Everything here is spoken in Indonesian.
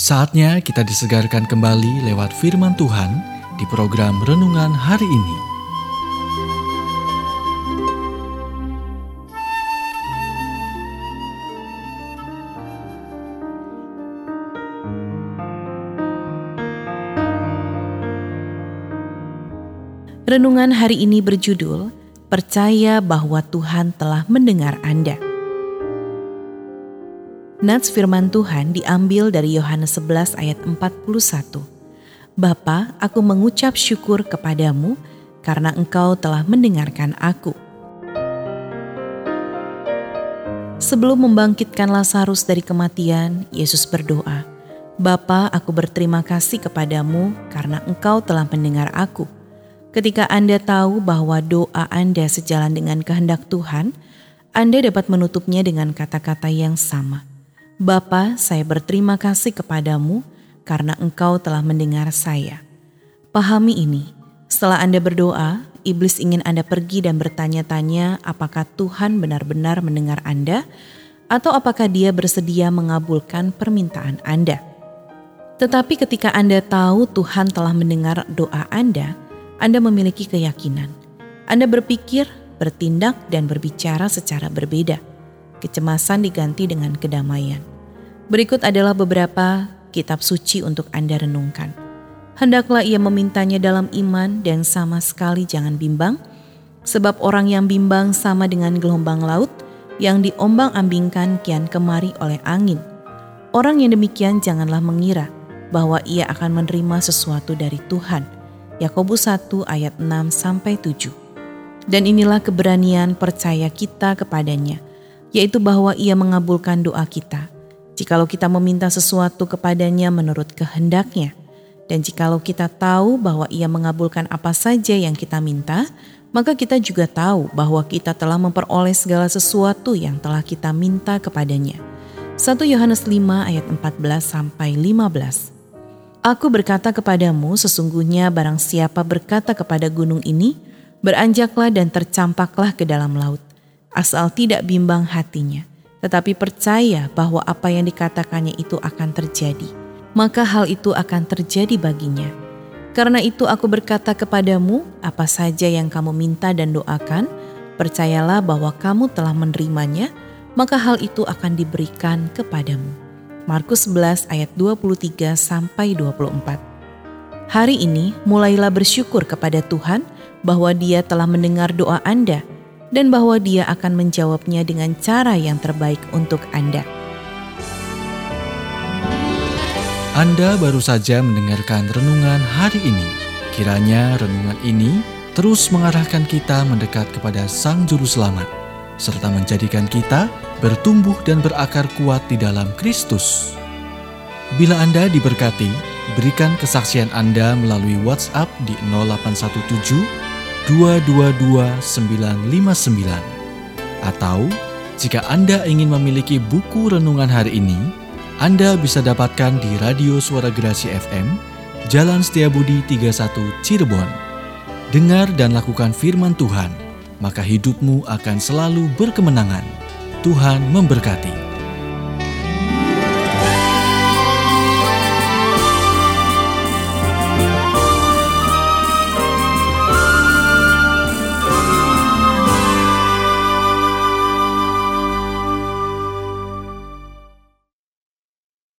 Saatnya kita disegarkan kembali lewat firman Tuhan di program renungan hari ini. Renungan hari ini berjudul Percaya bahwa Tuhan telah mendengar Anda. Nats firman Tuhan diambil dari Yohanes 11 ayat 41. Bapa, aku mengucap syukur kepadamu karena engkau telah mendengarkan aku. Sebelum membangkitkan Lazarus dari kematian, Yesus berdoa, Bapa, aku berterima kasih kepadamu karena engkau telah mendengar aku. Ketika Anda tahu bahwa doa Anda sejalan dengan kehendak Tuhan, Anda dapat menutupnya dengan kata-kata yang sama. Bapa, saya berterima kasih kepadamu karena engkau telah mendengar saya. Pahami ini, setelah Anda berdoa, iblis ingin Anda pergi dan bertanya-tanya apakah Tuhan benar-benar mendengar Anda atau apakah dia bersedia mengabulkan permintaan Anda. Tetapi ketika Anda tahu Tuhan telah mendengar doa Anda, anda memiliki keyakinan. Anda berpikir, bertindak, dan berbicara secara berbeda. Kecemasan diganti dengan kedamaian. Berikut adalah beberapa kitab suci untuk Anda renungkan. Hendaklah ia memintanya dalam iman dan sama sekali jangan bimbang, sebab orang yang bimbang sama dengan gelombang laut yang diombang-ambingkan kian kemari oleh angin. Orang yang demikian janganlah mengira bahwa ia akan menerima sesuatu dari Tuhan Yakobus 1 ayat 6 sampai 7. Dan inilah keberanian percaya kita kepadanya, yaitu bahwa ia mengabulkan doa kita. Jikalau kita meminta sesuatu kepadanya menurut kehendaknya, dan jikalau kita tahu bahwa ia mengabulkan apa saja yang kita minta, maka kita juga tahu bahwa kita telah memperoleh segala sesuatu yang telah kita minta kepadanya. 1 Yohanes 5 ayat 14 sampai 15. Aku berkata kepadamu, sesungguhnya barang siapa berkata kepada gunung ini, beranjaklah dan tercampaklah ke dalam laut, asal tidak bimbang hatinya, tetapi percaya bahwa apa yang dikatakannya itu akan terjadi, maka hal itu akan terjadi baginya. Karena itu aku berkata kepadamu, apa saja yang kamu minta dan doakan, percayalah bahwa kamu telah menerimanya, maka hal itu akan diberikan kepadamu. Markus 11 ayat 23 sampai 24. Hari ini mulailah bersyukur kepada Tuhan bahwa Dia telah mendengar doa Anda dan bahwa Dia akan menjawabnya dengan cara yang terbaik untuk Anda. Anda baru saja mendengarkan renungan hari ini. Kiranya renungan ini terus mengarahkan kita mendekat kepada Sang Juru Selamat, serta menjadikan kita bertumbuh dan berakar kuat di dalam Kristus. Bila Anda diberkati, berikan kesaksian Anda melalui WhatsApp di 0817 222 959 atau jika Anda ingin memiliki buku renungan hari ini, Anda bisa dapatkan di Radio Suara Gerasi FM, Jalan Setiabudi 31 Cirebon. Dengar dan lakukan firman Tuhan, maka hidupmu akan selalu berkemenangan. Tuhan memberkati.